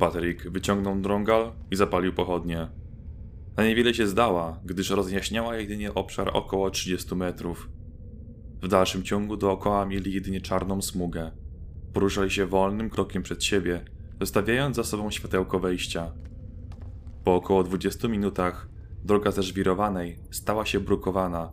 Patryk wyciągnął drągal i zapalił pochodnie. Na niewiele się zdała, gdyż rozjaśniała jedynie obszar około 30 metrów. W dalszym ciągu dookoła mieli jedynie czarną smugę. Poruszali się wolnym krokiem przed siebie, zostawiając za sobą światełko wejścia. Po około 20 minutach droga zeżwirowanej stała się brukowana,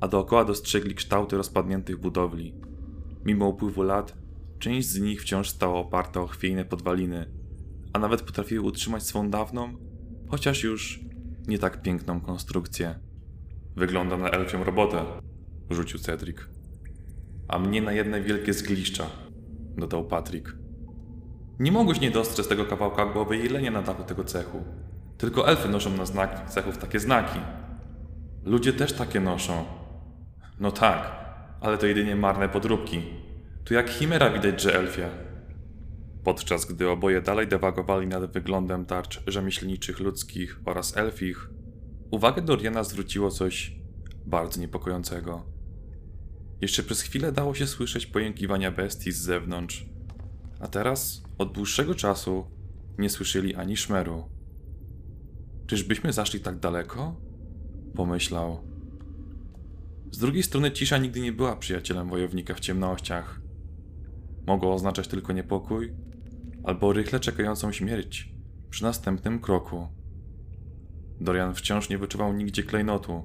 a dookoła dostrzegli kształty rozpadniętych budowli. Mimo upływu lat, część z nich wciąż stała oparta o chwiejne podwaliny, a nawet potrafiły utrzymać swą dawną, chociaż już nie tak piękną konstrukcję. Wygląda na elfią robotę, rzucił Cedric. A mnie na jedne wielkie zgliszcza, dodał Patrick. Nie mogłeś nie dostrzec tego kawałka głowy jelenia na dachu tego cechu. Tylko elfy noszą na znak cechów takie znaki. Ludzie też takie noszą. No tak, ale to jedynie marne podróbki. Tu jak chimera widać, że elfia. Podczas gdy oboje dalej dewagowali nad wyglądem tarcz rzemieślniczych ludzkich oraz elfich, uwagę Doriana zwróciło coś bardzo niepokojącego. Jeszcze przez chwilę dało się słyszeć pojękiwania bestii z zewnątrz, a teraz, od dłuższego czasu, nie słyszeli ani szmeru. Czyżbyśmy zaszli tak daleko? Pomyślał. Z drugiej strony cisza nigdy nie była przyjacielem wojownika w ciemnościach. Mogło oznaczać tylko niepokój albo rychle czekającą śmierć przy następnym kroku. Dorian wciąż nie wyczuwał nigdzie klejnotu,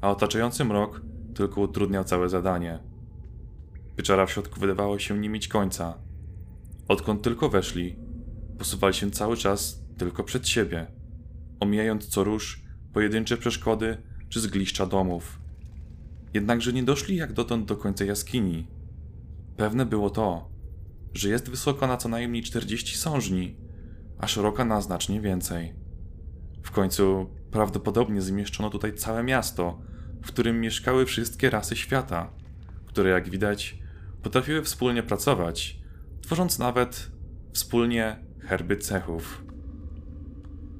a otaczający mrok tylko utrudniał całe zadanie. Pieczara w środku wydawało się nie mieć końca. Odkąd tylko weszli, posuwali się cały czas tylko przed siebie, omijając co róż pojedyncze przeszkody czy zgliszcza domów. Jednakże nie doszli jak dotąd do końca jaskini. Pewne było to, że jest wysoka na co najmniej 40 sążni, a szeroka na znacznie więcej. W końcu prawdopodobnie zmieszczono tutaj całe miasto, w którym mieszkały wszystkie rasy świata, które jak widać potrafiły wspólnie pracować, tworząc nawet wspólnie herby cechów.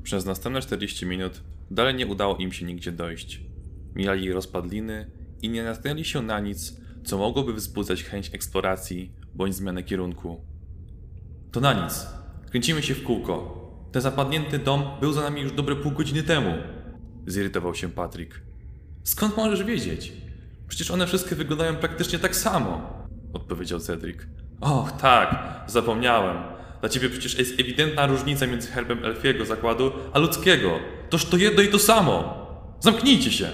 Przez następne 40 minut dalej nie udało im się nigdzie dojść. Mijali rozpadliny i nie natknęli się na nic, co mogłoby wzbudzać chęć eksploracji bądź zmiany kierunku. To na nic. Kręcimy się w kółko. Ten zapadnięty dom był za nami już dobre pół godziny temu. Zirytował się Patrick. Skąd możesz wiedzieć? Przecież one wszystkie wyglądają praktycznie tak samo, odpowiedział Cedric. Och, tak, zapomniałem. Dla ciebie przecież jest ewidentna różnica między herbem elfiego zakładu a ludzkiego. Toż to jedno i to samo. Zamknijcie się!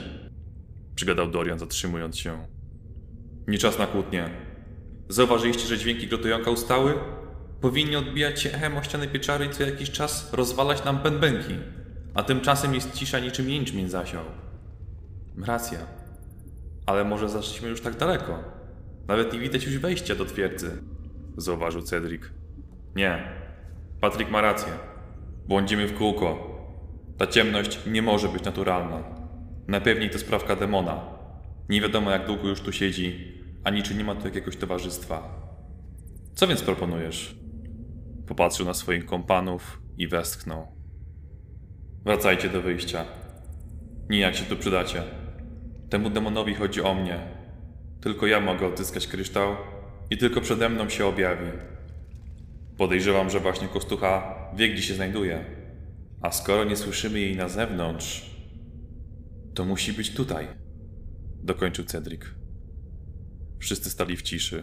Przygadał Dorian, zatrzymując się. Nie czas na kłótnie. Zauważyliście, że dźwięki grotująka ustały? Powinni odbijać się echem o ściany pieczary i co jakiś czas rozwalać nam pędbenki. A tymczasem jest cisza niczym jęczmień zasiał. Racja. Ale może zaszliśmy już tak daleko. Nawet nie widać już wejścia do twierdzy. Zauważył Cedric. Nie. Patryk ma rację. Błądzimy w kółko. Ta ciemność nie może być naturalna. Najpewniej to sprawka demona. Nie wiadomo jak długo już tu siedzi, ani czy nie ma tu jakiegoś towarzystwa. Co więc proponujesz? Popatrzył na swoich kompanów i westchnął. Wracajcie do wyjścia. Nijak się tu przydacie. Temu demonowi chodzi o mnie. Tylko ja mogę odzyskać kryształ i tylko przede mną się objawi. Podejrzewam, że właśnie Kostucha wie, gdzie się znajduje. A skoro nie słyszymy jej na zewnątrz, to musi być tutaj. Dokończył Cedric. Wszyscy stali w ciszy,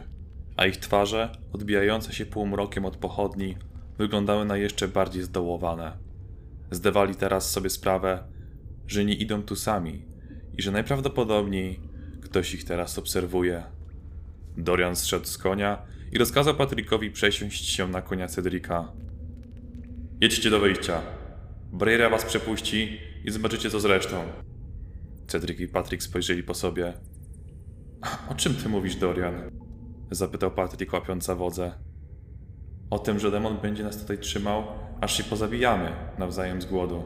a ich twarze, odbijające się półmrokiem od pochodni, wyglądały na jeszcze bardziej zdołowane. Zdawali teraz sobie sprawę, że nie idą tu sami i że najprawdopodobniej ktoś ich teraz obserwuje. Dorian zszedł z konia i rozkazał Patrykowi przesiąść się na konia Cedrika. Jedźcie do wyjścia. Brejra was przepuści i zobaczycie co z resztą. Cedric i Patryk spojrzeli po sobie. O czym ty mówisz, Dorian? Zapytał Patryk, łapiąc za wodze. O tym, że demon będzie nas tutaj trzymał, aż się pozabijamy nawzajem z głodu.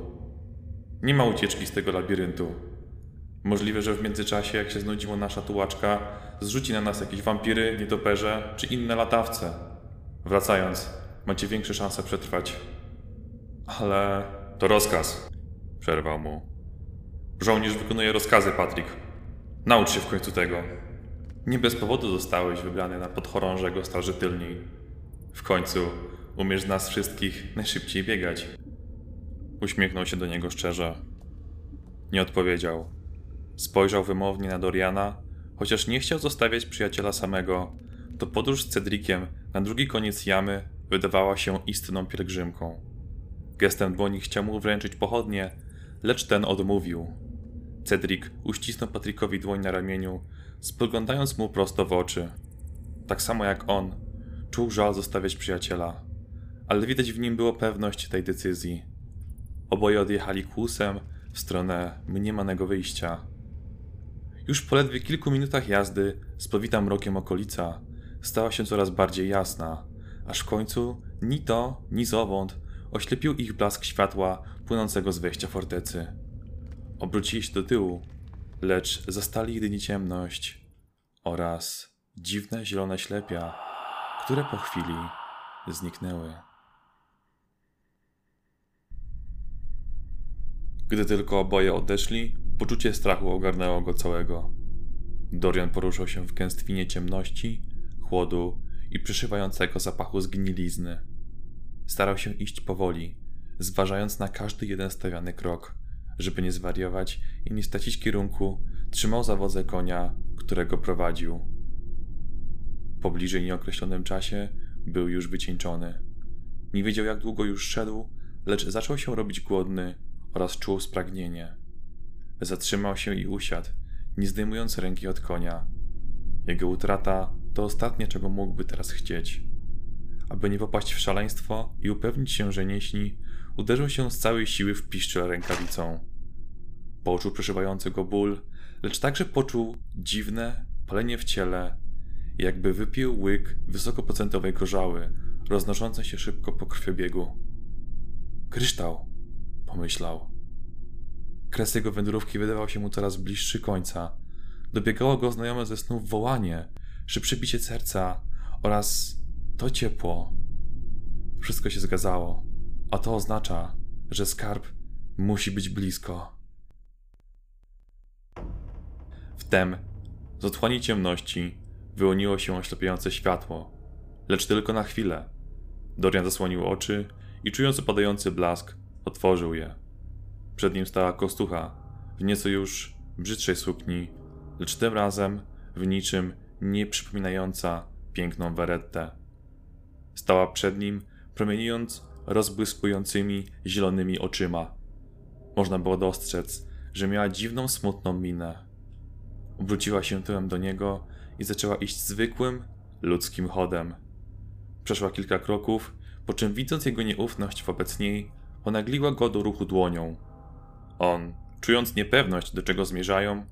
Nie ma ucieczki z tego labiryntu. Możliwe, że w międzyczasie, jak się znudziła nasza tułaczka, zrzuci na nas jakieś wampiry, nietoperze czy inne latawce. Wracając, macie większe szanse przetrwać. Ale to rozkaz, przerwał mu. Żołnierz wykonuje rozkazy, Patryk. Naucz się w końcu tego. Nie bez powodu zostałeś wybrany na podchorążego straży tylniej. W końcu umiesz z nas wszystkich najszybciej biegać. Uśmiechnął się do niego szczerze. Nie odpowiedział. Spojrzał wymownie na Doriana, chociaż nie chciał zostawiać przyjaciela samego, to podróż z Cedriciem na drugi koniec jamy wydawała się istną pielgrzymką. Gestem dłoni chciał mu wręczyć pochodnie, lecz ten odmówił. Cedric uścisnął Patrickowi dłoń na ramieniu, spoglądając mu prosto w oczy. Tak samo jak on, czuł żal zostawiać przyjaciela, ale widać w nim było pewność tej decyzji. Oboje odjechali kłusem w stronę mniemanego wyjścia. Już po ledwie kilku minutach jazdy, spowita mrokiem okolica, stała się coraz bardziej jasna, aż w końcu ni to, ni zowąd oślepił ich blask światła płynącego z wejścia fortecy. Obrócili się do tyłu, lecz zastali jedynie ciemność oraz dziwne zielone ślepia, które po chwili zniknęły. Gdy tylko oboje odeszli, poczucie strachu ogarnęło go całego. Dorian poruszał się w gęstwinie ciemności, chłodu i przyszywającego zapachu zgnilizny. Starał się iść powoli, zważając na każdy jeden stawiany krok, żeby nie zwariować i nie stracić kierunku, trzymał za wodze konia, którego prowadził. Po bliżej nieokreślonym czasie był już wycieńczony. Nie wiedział, jak długo już szedł, lecz zaczął się robić głodny oraz czuł spragnienie. Zatrzymał się i usiadł, nie zdejmując ręki od konia. Jego utrata to ostatnie, czego mógłby teraz chcieć. Aby nie popaść w szaleństwo i upewnić się, że nie śni, uderzył się z całej siły w piszczel rękawicą. Poczuł przeszywający go ból, lecz także poczuł dziwne palenie w ciele, jakby wypił łyk wysokoprocentowej gorzały, roznoszącej się szybko po krwiobiegu. Kryształ, pomyślał. Kres jego wędrówki wydawał się mu coraz bliższy końca. Dobiegało go znajome ze snów wołanie, szybsze bicie serca oraz to ciepło. Wszystko się zgadzało, a to oznacza, że skarb musi być blisko. Wtem z otchłani ciemności wyłoniło się oślepiające światło, lecz tylko na chwilę. Dorian zasłonił oczy i czując opadający blask, otworzył je. Przed nim stała kostucha w nieco już brzydszej sukni, lecz tym razem w niczym nie przypominająca piękną Werettę. Stała przed nim, promieniując rozbłyskującymi zielonymi oczyma. Można było dostrzec, że miała dziwną, smutną minę. Obróciła się tyłem do niego i zaczęła iść zwykłym, ludzkim chodem. Przeszła kilka kroków, po czym widząc jego nieufność wobec niej, ponagliła go do ruchu dłonią. On, czując niepewność, do czego zmierzają,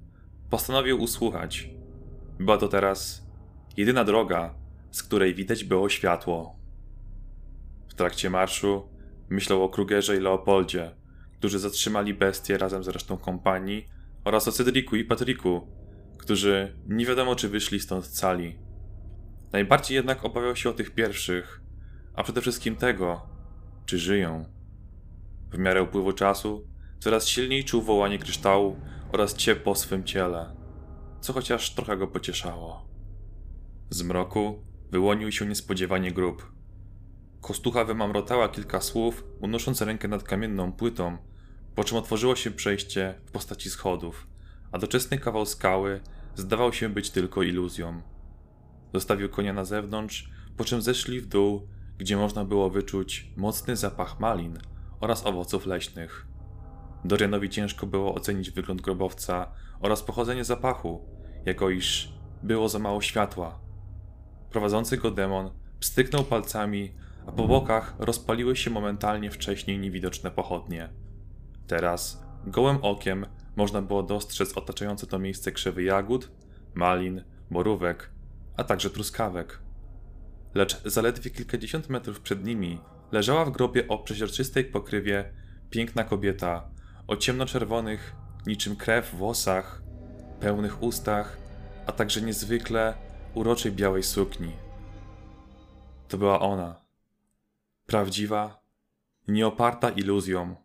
postanowił usłuchać. Była to teraz jedyna droga, z której widać było światło. W trakcie marszu myślał o Krugerze i Leopoldzie, którzy zatrzymali bestię razem z resztą kompanii, oraz o Cedriku i Patryku, którzy nie wiadomo czy wyszli stąd cali. Najbardziej jednak obawiał się o tych pierwszych, a przede wszystkim tego, czy żyją. W miarę upływu czasu coraz silniej czuł wołanie kryształu oraz ciepło w swym ciele, co chociaż trochę go pocieszało. Z mroku wyłonił się niespodziewanie grób. Kostucha wymamrotała kilka słów, unosząc rękę nad kamienną płytą, po czym otworzyło się przejście w postaci schodów, a doczesny kawał skały zdawał się być tylko iluzją. Zostawił konia na zewnątrz, po czym zeszli w dół, gdzie można było wyczuć mocny zapach malin oraz owoców leśnych. Dorianowi ciężko było ocenić wygląd grobowca oraz pochodzenie zapachu, jako iż było za mało światła. Prowadzący go demon pstryknął palcami, a po bokach rozpaliły się momentalnie wcześniej niewidoczne pochodnie. Teraz, gołym okiem, można było dostrzec otaczające to miejsce krzewy jagód, malin, borówek, a także truskawek. Lecz zaledwie kilkadziesiąt metrów przed nimi leżała w grobie o przeźroczystej pokrywie piękna kobieta o ciemnoczerwonych, niczym krew włosach, pełnych ustach, a także niezwykle uroczej białej sukni. To była ona. Prawdziwa, nieoparta iluzją.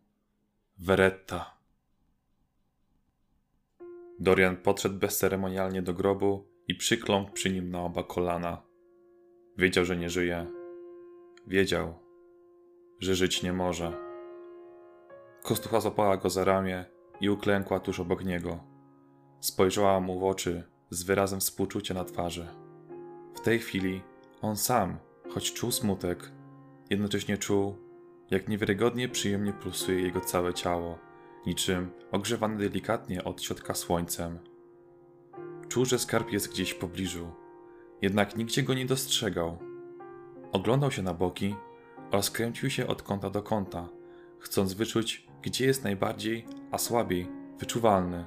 Veretta. Dorian podszedł bezceremonialnie do grobu i przykląkł przy nim na oba kolana. Wiedział, że nie żyje. Wiedział, że żyć nie może. Kostucha złapała go za ramię i uklękła tuż obok niego. Spojrzała mu w oczy z wyrazem współczucia na twarzy. W tej chwili on sam, choć czuł smutek, jednocześnie czuł, jak niewiarygodnie przyjemnie pulsuje jego całe ciało, niczym ogrzewany delikatnie od środka słońcem. Czuł, że skarb jest gdzieś w pobliżu, jednak nigdzie go nie dostrzegał. Oglądał się na boki oraz kręcił się od kąta do kąta, chcąc wyczuć, gdzie jest najbardziej, a słabiej wyczuwalny.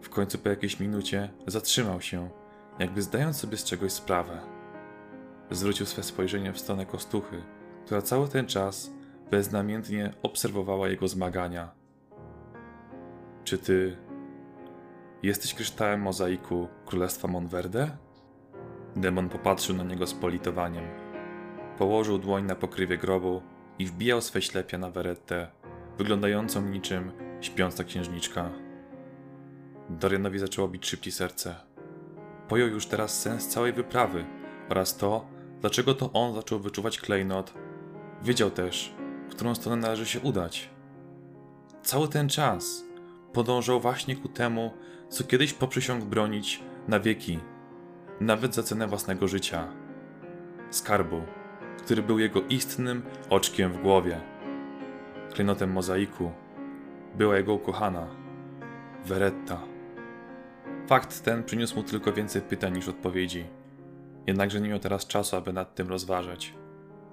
W końcu po jakiejś minucie zatrzymał się, jakby zdając sobie z czegoś sprawę. Zwrócił swe spojrzenie w stronę kostuchy, która cały ten czas beznamiętnie obserwowała jego zmagania. Czy ty jesteś kryształem mozaiku Królestwa Monverde? Demon popatrzył na niego z politowaniem. Położył dłoń na pokrywie grobu i wbijał swe ślepia na werettę, wyglądającą niczym śpiąca księżniczka. Dorianowi zaczęło bić szybciej serce. Pojął już teraz sens całej wyprawy oraz to, dlaczego to on zaczął wyczuwać klejnot. Wiedział też, w którą stronę należy się udać. Cały ten czas podążał właśnie ku temu, co kiedyś poprzysiągł bronić na wieki, nawet za cenę własnego życia. Skarbu, który był jego istnym oczkiem w głowie. Klejnotem mozaiku była jego ukochana, Veretta. Fakt ten przyniósł mu tylko więcej pytań niż odpowiedzi. Jednakże nie miał teraz czasu, aby nad tym rozważać.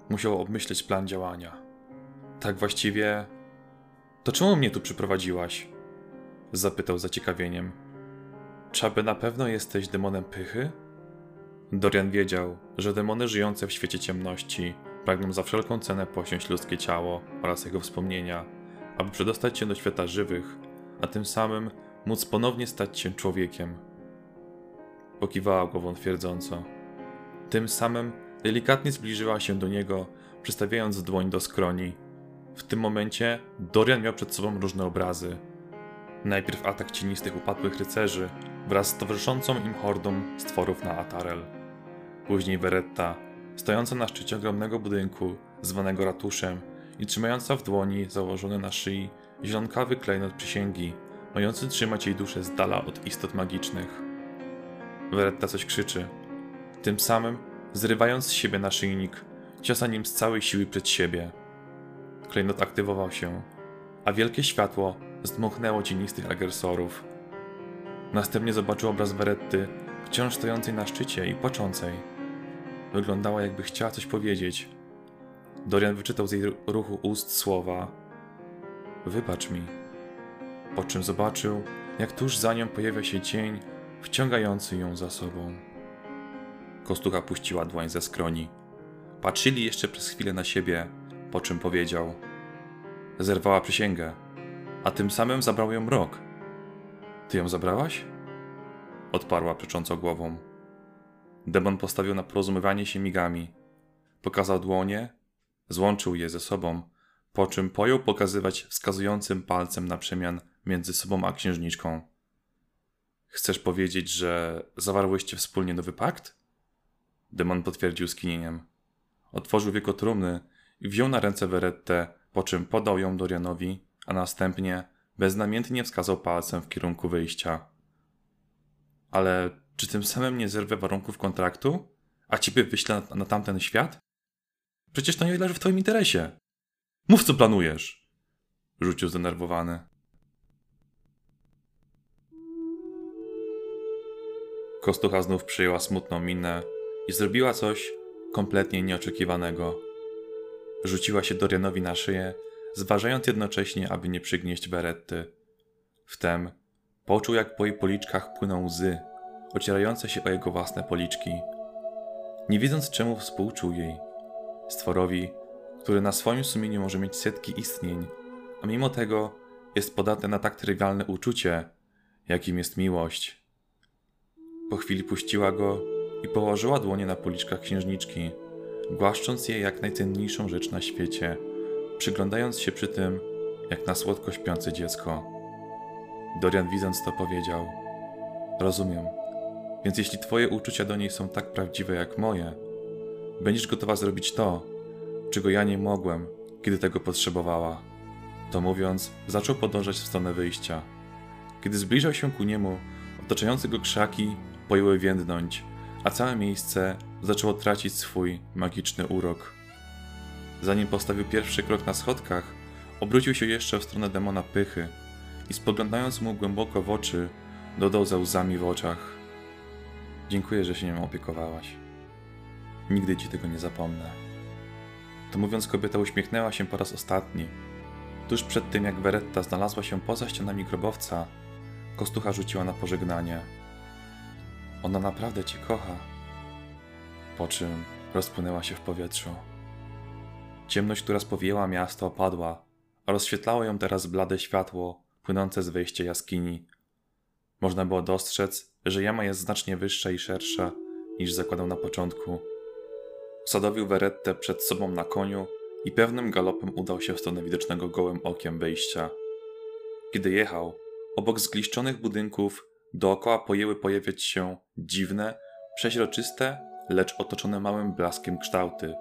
Musiał obmyśleć plan działania. Tak właściwie. To czemu mnie tu przyprowadziłaś? Zapytał z zaciekawieniem. Czy aby na pewno jesteś demonem pychy? Dorian wiedział, że demony żyjące w świecie ciemności pragną za wszelką cenę posiąść ludzkie ciało oraz jego wspomnienia, aby przedostać się do świata żywych, a tym samym móc ponownie stać się człowiekiem. Pokiwała głową twierdząco. Tym samym delikatnie zbliżyła się do niego, przystawiając dłoń do skroni. W tym momencie Dorian miał przed sobą różne obrazy. Najpierw atak cienistych upadłych rycerzy wraz z towarzyszącą im hordą stworów na Atarel. Później Veretta, stojąca na szczycie ogromnego budynku, zwanego ratuszem i trzymająca w dłoni założony na szyi zielonkawy klejnot przysięgi, mający trzymać jej duszę z dala od istot magicznych. Veretta coś krzyczy, tym samym zrywając z siebie naszyjnik, ciosa nim z całej siły przed siebie. Klejnot aktywował się, a wielkie światło zdmuchnęło cienistych agresorów. Następnie zobaczył obraz Veretty, wciąż stojącej na szczycie i płaczącej. Wyglądała jakby chciała coś powiedzieć. Dorian wyczytał z jej ruchu ust słowa Wybacz mi. Po czym zobaczył, jak tuż za nią pojawia się cień, wciągający ją za sobą. Kostucha puściła dłoń ze skroni. Patrzyli jeszcze przez chwilę na siebie, po czym powiedział: Zerwała przysięgę, a tym samym zabrał ją mrok. Ty ją zabrałaś? Odparła przecząco głową. Demon postawił na porozumiewanie się migami. Pokazał dłonie, złączył je ze sobą, po czym pojął pokazywać wskazującym palcem na przemian między sobą a księżniczką. Chcesz powiedzieć, że zawarłyście wspólnie nowy pakt? Demon potwierdził skinieniem. Otworzył wieko trumny i wziął na ręce Werettę, po czym podał ją Dorianowi, a następnie beznamiętnie wskazał palcem w kierunku wyjścia. Ale czy tym samym nie zerwę warunków kontraktu, a ciebie wyślę na, na tamten świat? Przecież to nie leży w twoim interesie. Mów, co planujesz! Rzucił zdenerwowany. Kostucha znów przyjęła smutną minę i zrobiła coś kompletnie nieoczekiwanego. Rzuciła się Dorianowi na szyję, zważając jednocześnie, aby nie przygnieść Beretty. Wtem poczuł, jak po jej policzkach płyną łzy, ocierające się o jego własne policzki. Nie wiedząc czemu współczuł jej, stworowi, który na swoim sumieniu może mieć setki istnień, a mimo tego jest podatny na tak trywialne uczucie, jakim jest miłość. Po chwili puściła go i położyła dłonie na policzkach księżniczki, głaszcząc je jak najcenniejszą rzecz na świecie, przyglądając się przy tym jak na słodko śpiące dziecko. Dorian widząc to powiedział: Rozumiem. Więc jeśli twoje uczucia do niej są tak prawdziwe jak moje, będziesz gotowa zrobić to, czego ja nie mogłem, kiedy tego potrzebowała. To mówiąc, zaczął podążać w stronę wyjścia. Kiedy zbliżał się ku niemu, otaczające go krzaki pojęły więdnąć, a całe miejsce zaczęło tracić swój magiczny urok. Zanim postawił pierwszy krok na schodkach, obrócił się jeszcze w stronę demona pychy i spoglądając mu głęboko w oczy, dodał za łzami w oczach. Dziękuję, że się nią opiekowałaś. Nigdy ci tego nie zapomnę. To mówiąc, kobieta uśmiechnęła się po raz ostatni. Tuż przed tym, jak Beretta znalazła się poza ścianami grobowca, kostucha rzuciła na pożegnanie. Ona naprawdę cię kocha. Po czym rozpłynęła się w powietrzu. Ciemność, która spowijała miasto, opadła, a rozświetlało ją teraz blade światło płynące z wejścia jaskini. Można było dostrzec, że jama jest znacznie wyższa i szersza niż zakładał na początku. Usadowił Werettę przed sobą na koniu i pewnym galopem udał się w stronę widocznego gołym okiem wejścia. Kiedy jechał, obok zgliszczonych budynków dookoła pojęły pojawiać się dziwne, przeźroczyste, lecz otoczone małym blaskiem kształty.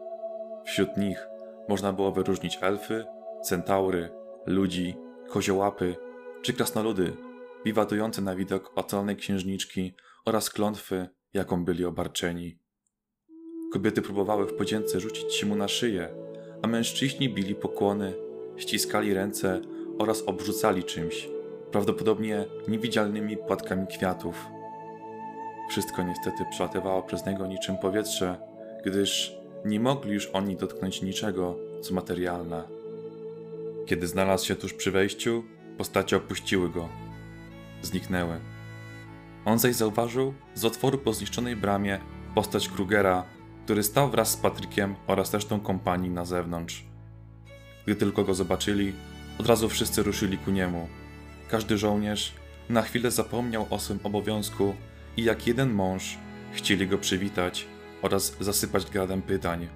Wśród nich można było wyróżnić elfy, centaury, ludzi, koziołapy czy krasnoludy, wiwatujące na widok ocalonej księżniczki oraz klątwy, jaką byli obarczeni. Kobiety próbowały w podzięce rzucić się mu na szyję, a mężczyźni bili pokłony, ściskali ręce oraz obrzucali czymś, prawdopodobnie niewidzialnymi płatkami kwiatów. Wszystko niestety przelatywało przez niego niczym powietrze, gdyż nie mogli już oni dotknąć niczego, co materialne. Kiedy znalazł się tuż przy wejściu, postacie opuściły go. Zniknęły. On zaś zauważył z otworu po zniszczonej bramie postać Krugera, który stał wraz z Patrykiem oraz resztą kompanii na zewnątrz. Gdy tylko go zobaczyli, od razu wszyscy ruszyli ku niemu. Każdy żołnierz na chwilę zapomniał o swym obowiązku i jak jeden mąż chcieli go przywitać oraz zasypać gradem pytań.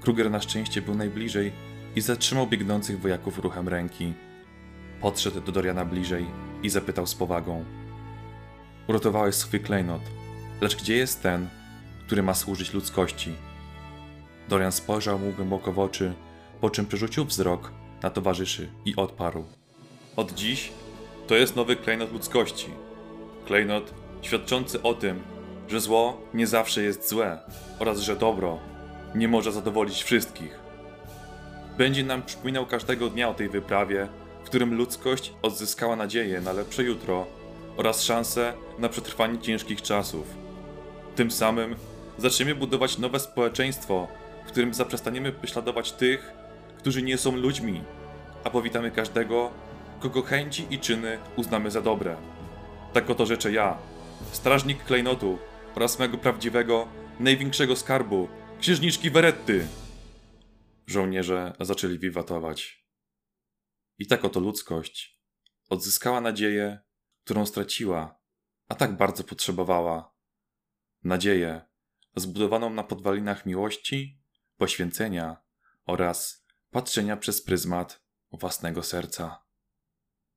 Kruger na szczęście był najbliżej i zatrzymał biegnących wojaków ruchem ręki. Podszedł do Doriana bliżej i zapytał z powagą. Uratowałeś swój klejnot, lecz gdzie jest ten, który ma służyć ludzkości? Dorian spojrzał mu głęboko w oczy, po czym przerzucił wzrok na towarzyszy i odparł. Od dziś to jest nowy klejnot ludzkości. Klejnot świadczący o tym, że zło nie zawsze jest złe oraz że dobro nie może zadowolić wszystkich. Będzie nam przypominał każdego dnia o tej wyprawie, w którym ludzkość odzyskała nadzieję na lepsze jutro oraz szansę na przetrwanie ciężkich czasów. Tym samym zaczniemy budować nowe społeczeństwo, w którym zaprzestaniemy prześladować tych, którzy nie są ludźmi, a powitamy każdego, kogo chęci i czyny uznamy za dobre. Tak oto rzeczę ja, strażnik klejnotu oraz mego prawdziwego, największego skarbu, księżniczki Weretty. Żołnierze zaczęli wiwatować. I tak oto ludzkość odzyskała nadzieję, którą straciła, a tak bardzo potrzebowała. Nadzieję zbudowaną na podwalinach miłości, poświęcenia oraz patrzenia przez pryzmat własnego serca.